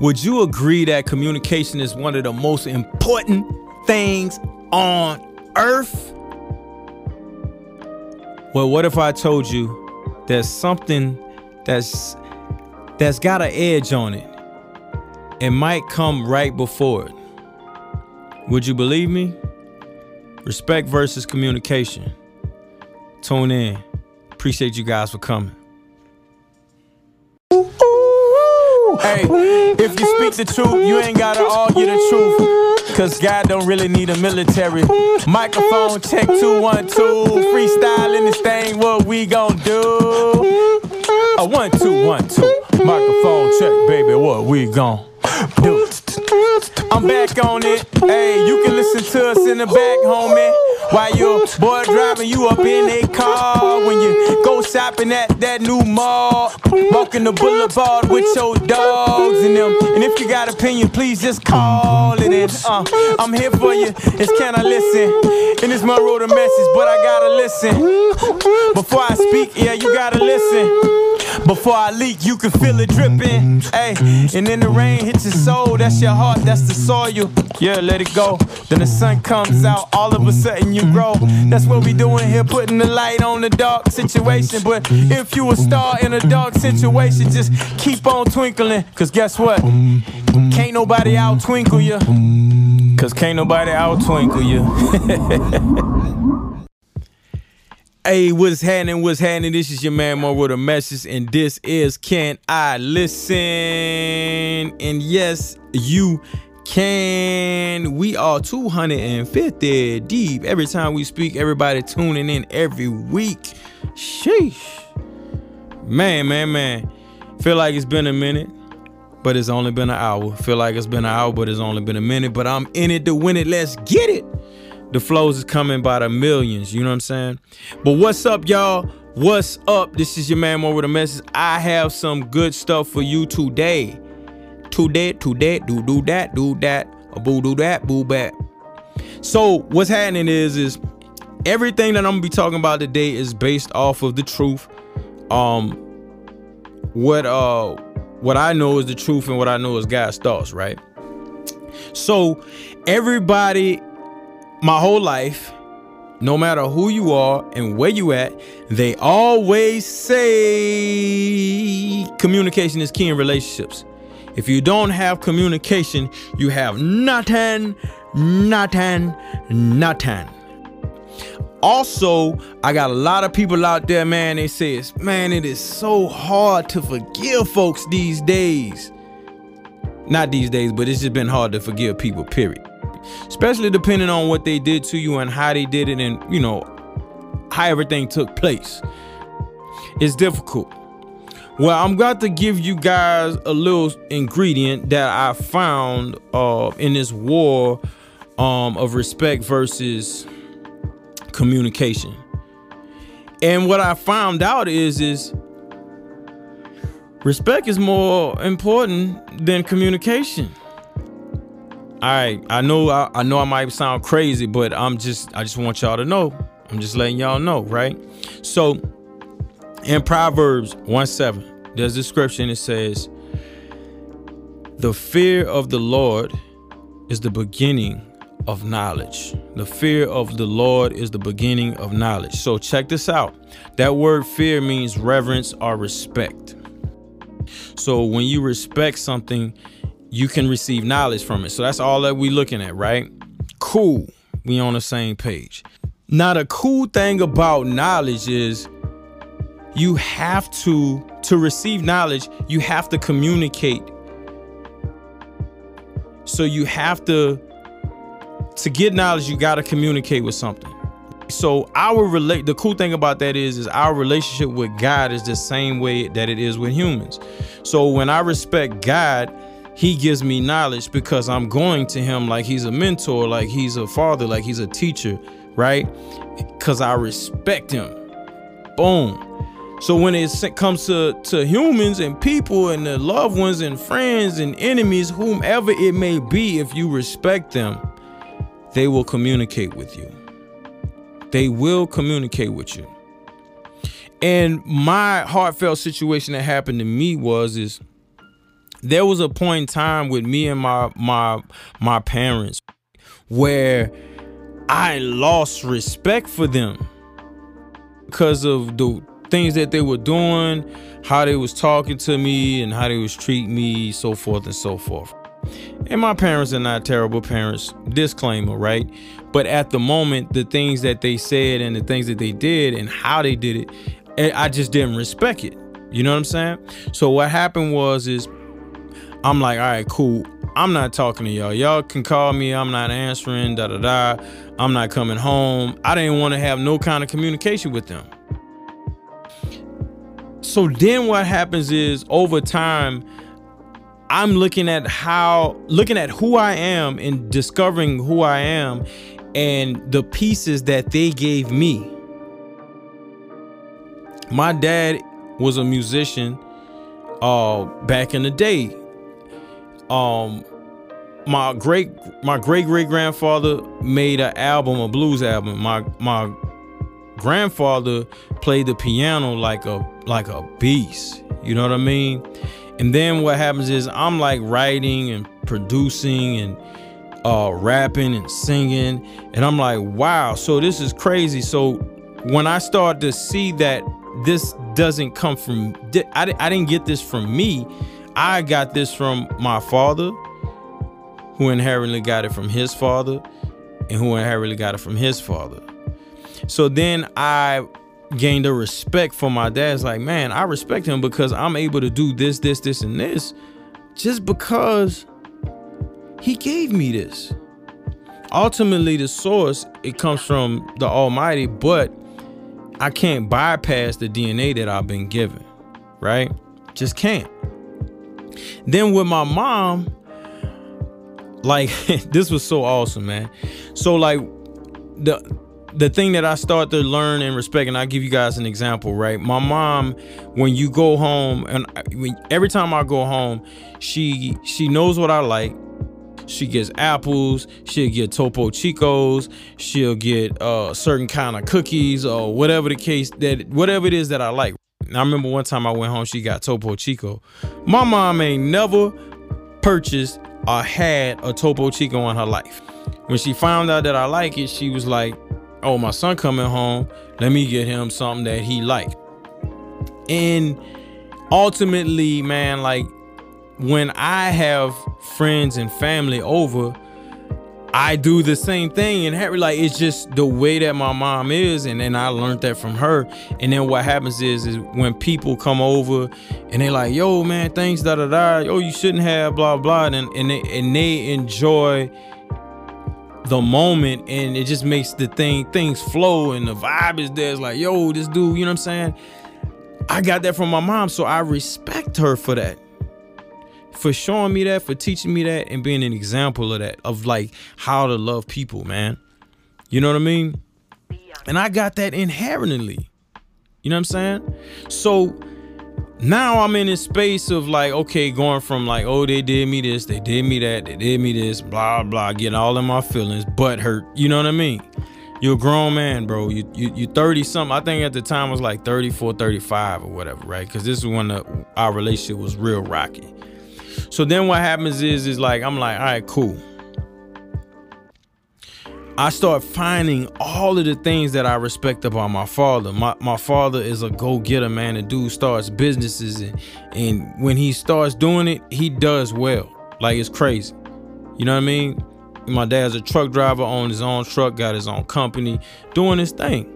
Would you agree that communication is one of the most important things on earth? Well, what if I told you there's something that's that's got an edge on it? It might come right before it. Would you believe me? Respect versus communication. Tune in. Appreciate you guys for coming. Hey, if you speak the truth, you ain't gotta argue the truth. Cause God don't really need a military. Microphone check two one two. Freestyling this thing, what we gon' do? A one two one two. Microphone check, baby, what we gon' do? I'm back on it. Hey, you can listen to us in the back, homie. While your boy driving you up in a car. When you go shopping at that new mall. Walking the boulevard with your dogs and them. And if you got opinion, please just call it in. Uh, I'm here for you. It's can I listen? And it's my road a message, but I gotta listen. Before I speak, yeah, you gotta listen. Before I leak, you can feel it dripping. Hey, and then the rain hits your soul. That's your heart, that's the soil. Yeah, let it go. Then the sun comes out, all of a sudden you grow. That's what we doing here, putting the light on the dark situation. But if you a star in a dark situation, just keep on twinkling. Cause guess what? Can't nobody out twinkle you. Cause can't nobody out twinkle you. Hey, what's happening? What's happening? This is your man Mo with a message, and this is Can I Listen? And yes, you can. We are 250 deep. Every time we speak, everybody tuning in every week. Sheesh. Man, man, man. Feel like it's been a minute, but it's only been an hour. Feel like it's been an hour, but it's only been a minute. But I'm in it to win it. Let's get it the flows is coming by the millions. You know what I'm saying? But what's up, y'all? What's up? This is your man Mo with a message. I have some good stuff for you today. Today, today, do do that, do that, a boo do that, boo bat. So what's happening is is everything that I'm gonna be talking about today is based off of the truth. Um, what uh, what I know is the truth, and what I know is God's thoughts, right? So everybody my whole life, no matter who you are and where you at, they always say communication is key in relationships. If you don't have communication, you have nothing, nothing, nothing. Also, I got a lot of people out there, man, they say it's, man, it is so hard to forgive folks these days. Not these days, but it's just been hard to forgive people, period especially depending on what they did to you and how they did it and, you know, how everything took place. It's difficult. Well, I'm about to give you guys a little ingredient that I found uh, in this war um, of respect versus communication. And what I found out is is respect is more important than communication. All right, I know I, I know I might sound crazy, but I'm just I just want y'all to know. I'm just letting y'all know, right? So in Proverbs 1 7, there's a description it says, The fear of the Lord is the beginning of knowledge. The fear of the Lord is the beginning of knowledge. So check this out. That word fear means reverence or respect. So when you respect something, you can receive knowledge from it. So that's all that we looking at, right? Cool. We on the same page. Now the cool thing about knowledge is you have to to receive knowledge, you have to communicate. So you have to to get knowledge, you got to communicate with something. So our relate the cool thing about that is is our relationship with God is the same way that it is with humans. So when I respect God, he gives me knowledge because I'm going to him like he's a mentor, like he's a father, like he's a teacher, right? Because I respect him. Boom. So when it comes to, to humans and people and the loved ones and friends and enemies, whomever it may be, if you respect them, they will communicate with you. They will communicate with you. And my heartfelt situation that happened to me was is there was a point in time with me and my my my parents where I lost respect for them because of the things that they were doing, how they was talking to me and how they was treating me, so forth and so forth. And my parents are not terrible parents, disclaimer, right? But at the moment, the things that they said and the things that they did and how they did it, eh, I just didn't respect it. You know what I'm saying? So what happened was is I'm like, all right, cool. I'm not talking to y'all. Y'all can call me. I'm not answering. Da da da. I'm not coming home. I didn't want to have no kind of communication with them. So then what happens is over time, I'm looking at how, looking at who I am and discovering who I am and the pieces that they gave me. My dad was a musician uh back in the day. Um my great my great great grandfather made an album, a blues album. My my grandfather played the piano like a like a beast. You know what I mean? And then what happens is I'm like writing and producing and uh rapping and singing and I'm like, "Wow, so this is crazy." So when I start to see that this doesn't come from I, I didn't get this from me. I got this from my father who inherently got it from his father and who inherently got it from his father. So then I gained a respect for my dad. It's like, man, I respect him because I'm able to do this, this, this, and this just because he gave me this. Ultimately, the source, it comes from the Almighty, but I can't bypass the DNA that I've been given, right? Just can't. Then with my mom, like this was so awesome, man. So like the the thing that I start to learn and respect, and I'll give you guys an example, right? My mom, when you go home, and when, every time I go home, she she knows what I like. She gets apples. She'll get Topo Chicos. She'll get uh, certain kind of cookies or whatever the case that whatever it is that I like. I remember one time I went home, she got Topo Chico. My mom ain't never purchased or had a Topo Chico in her life. When she found out that I like it, she was like, "Oh, my son coming home. Let me get him something that he liked." And ultimately, man, like when I have friends and family over, I do the same thing. And Harry, like, it's just the way that my mom is. And then I learned that from her. And then what happens is, is when people come over and they like, yo, man, things da da da, yo, you shouldn't have, blah, blah. And, and, they, and they enjoy the moment and it just makes the thing things flow and the vibe is there. It's like, yo, this dude, you know what I'm saying? I got that from my mom, so I respect her for that for showing me that, for teaching me that, and being an example of that, of like how to love people, man. You know what I mean? And I got that inherently. You know what I'm saying? So now I'm in this space of like, okay, going from like, oh, they did me this, they did me that, they did me this, blah, blah, getting all in my feelings, butt hurt. You know what I mean? You're a grown man, bro. You you you 30 something. I think at the time it was like 34, 35 or whatever, right? Because this is when the, our relationship was real rocky. So then what happens is is like I'm like, all right, cool. I start finding all of the things that I respect about my father. My my father is a go-getter man. The dude starts businesses and and when he starts doing it, he does well. Like it's crazy. You know what I mean? My dad's a truck driver, owns his own truck, got his own company, doing his thing.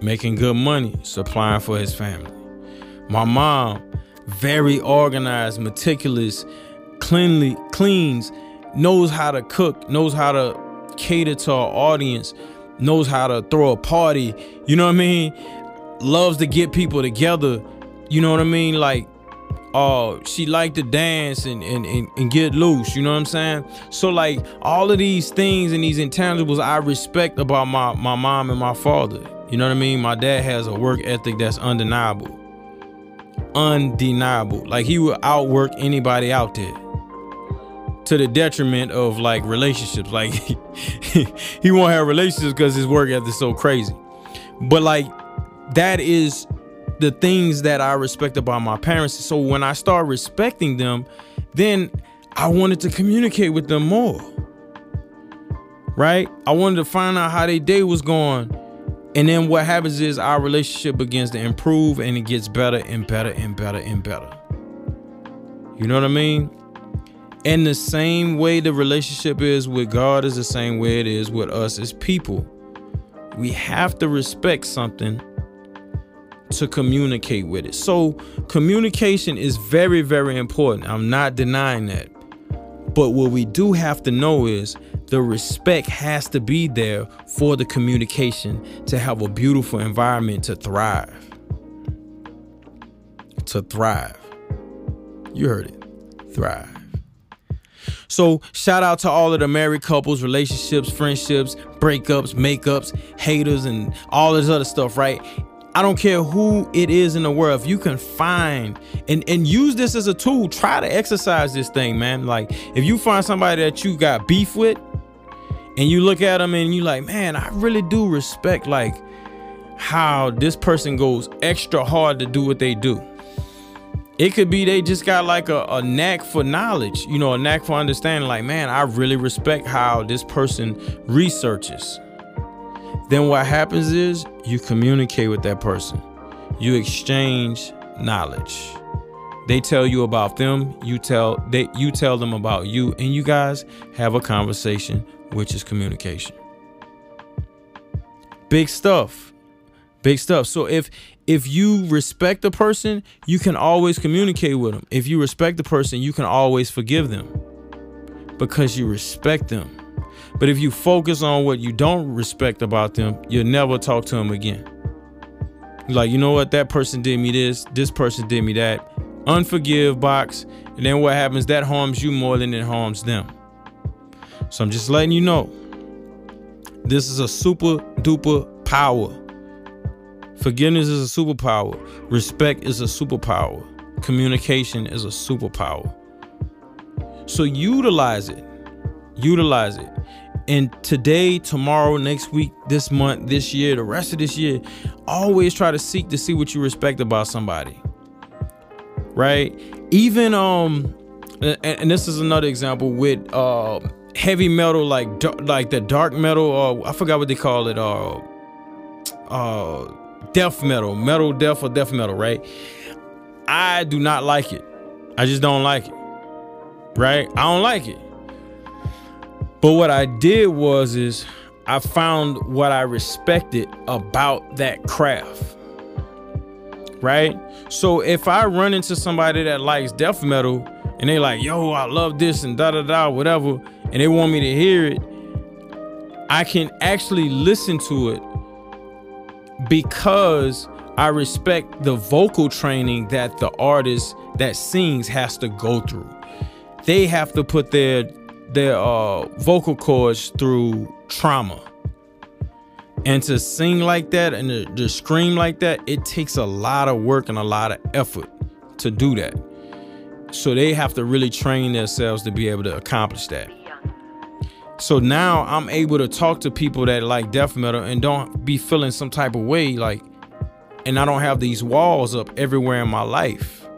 Making good money, supplying for his family. My mom, very organized, meticulous, cleanly, cleans, knows how to cook, knows how to cater to our audience, knows how to throw a party. You know what I mean? Loves to get people together. You know what I mean? Like, uh, she liked to dance and, and, and, and get loose. You know what I'm saying? So like all of these things and these intangibles I respect about my, my mom and my father. You know what I mean? My dad has a work ethic that's undeniable undeniable. Like he would outwork anybody out there to the detriment of like relationships. Like he won't have relationships because his work ethic is so crazy. But like that is the things that I respect about my parents. So when I start respecting them, then I wanted to communicate with them more. Right? I wanted to find out how their day was going. And then what happens is our relationship begins to improve and it gets better and better and better and better. You know what I mean? And the same way the relationship is with God is the same way it is with us as people. We have to respect something to communicate with it. So, communication is very, very important. I'm not denying that. But what we do have to know is the respect has to be there for the communication to have a beautiful environment to thrive. To thrive. You heard it. Thrive. So, shout out to all of the married couples, relationships, friendships, breakups, makeups, haters, and all this other stuff, right? I don't care who it is in the world. If you can find and, and use this as a tool, try to exercise this thing, man. Like, if you find somebody that you got beef with and you look at them and you like, man, I really do respect, like, how this person goes extra hard to do what they do. It could be they just got like a, a knack for knowledge, you know, a knack for understanding. Like, man, I really respect how this person researches. Then what happens is you communicate with that person, you exchange knowledge. They tell you about them, you tell they you tell them about you, and you guys have a conversation, which is communication. Big stuff. Big stuff. So if if you respect the person, you can always communicate with them. If you respect the person, you can always forgive them because you respect them. But if you focus on what you don't respect about them, you'll never talk to them again. Like, you know what? That person did me this, this person did me that. Unforgive box. And then what happens? That harms you more than it harms them. So I'm just letting you know this is a super duper power Forgiveness is a superpower. Respect is a superpower. Communication is a superpower. So utilize it. Utilize it. And today, tomorrow, next week, this month, this year, the rest of this year, always try to seek to see what you respect about somebody. Right? Even um and, and this is another example with uh heavy metal like like the dark metal or uh, I forgot what they call it uh uh death metal, metal death or death metal, right? I do not like it. I just don't like it. Right? I don't like it. But what I did was is I found what I respected about that craft. Right? So if I run into somebody that likes death metal and they like, yo, I love this and da da da, whatever, and they want me to hear it, I can actually listen to it because I respect the vocal training that the artist that sings has to go through. They have to put their their uh, vocal cords through trauma. And to sing like that and to, to scream like that, it takes a lot of work and a lot of effort to do that. So they have to really train themselves to be able to accomplish that. So now I'm able to talk to people that like death metal and don't be feeling some type of way like and I don't have these walls up everywhere in my life.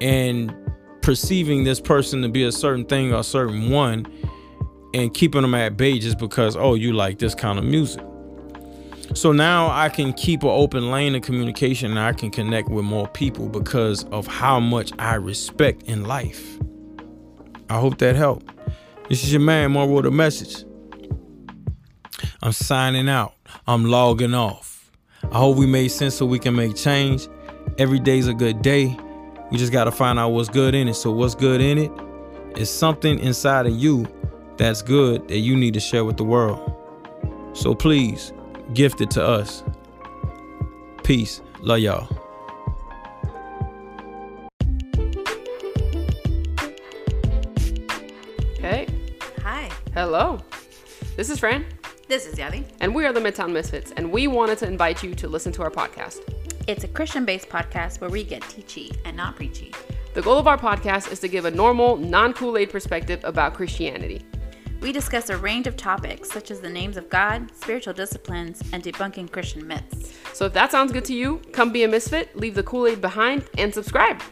And perceiving this person to be a certain thing or a certain one and keeping them at bay just because oh you like this kind of music. So now I can keep an open lane of communication and I can connect with more people because of how much I respect in life. I hope that helped. This is your man, wrote a message. I'm signing out. I'm logging off. I hope we made sense so we can make change. Every day's a good day. We just got to find out what's good in it. So, what's good in it is something inside of you that's good that you need to share with the world. So, please gift it to us. Peace. Love y'all. Hello. This is Fran. This is Yadi. And we are the Midtown Misfits, and we wanted to invite you to listen to our podcast. It's a Christian based podcast where we get teachy and not preachy. The goal of our podcast is to give a normal, non Kool Aid perspective about Christianity. We discuss a range of topics such as the names of God, spiritual disciplines, and debunking Christian myths. So if that sounds good to you, come be a misfit, leave the Kool Aid behind, and subscribe.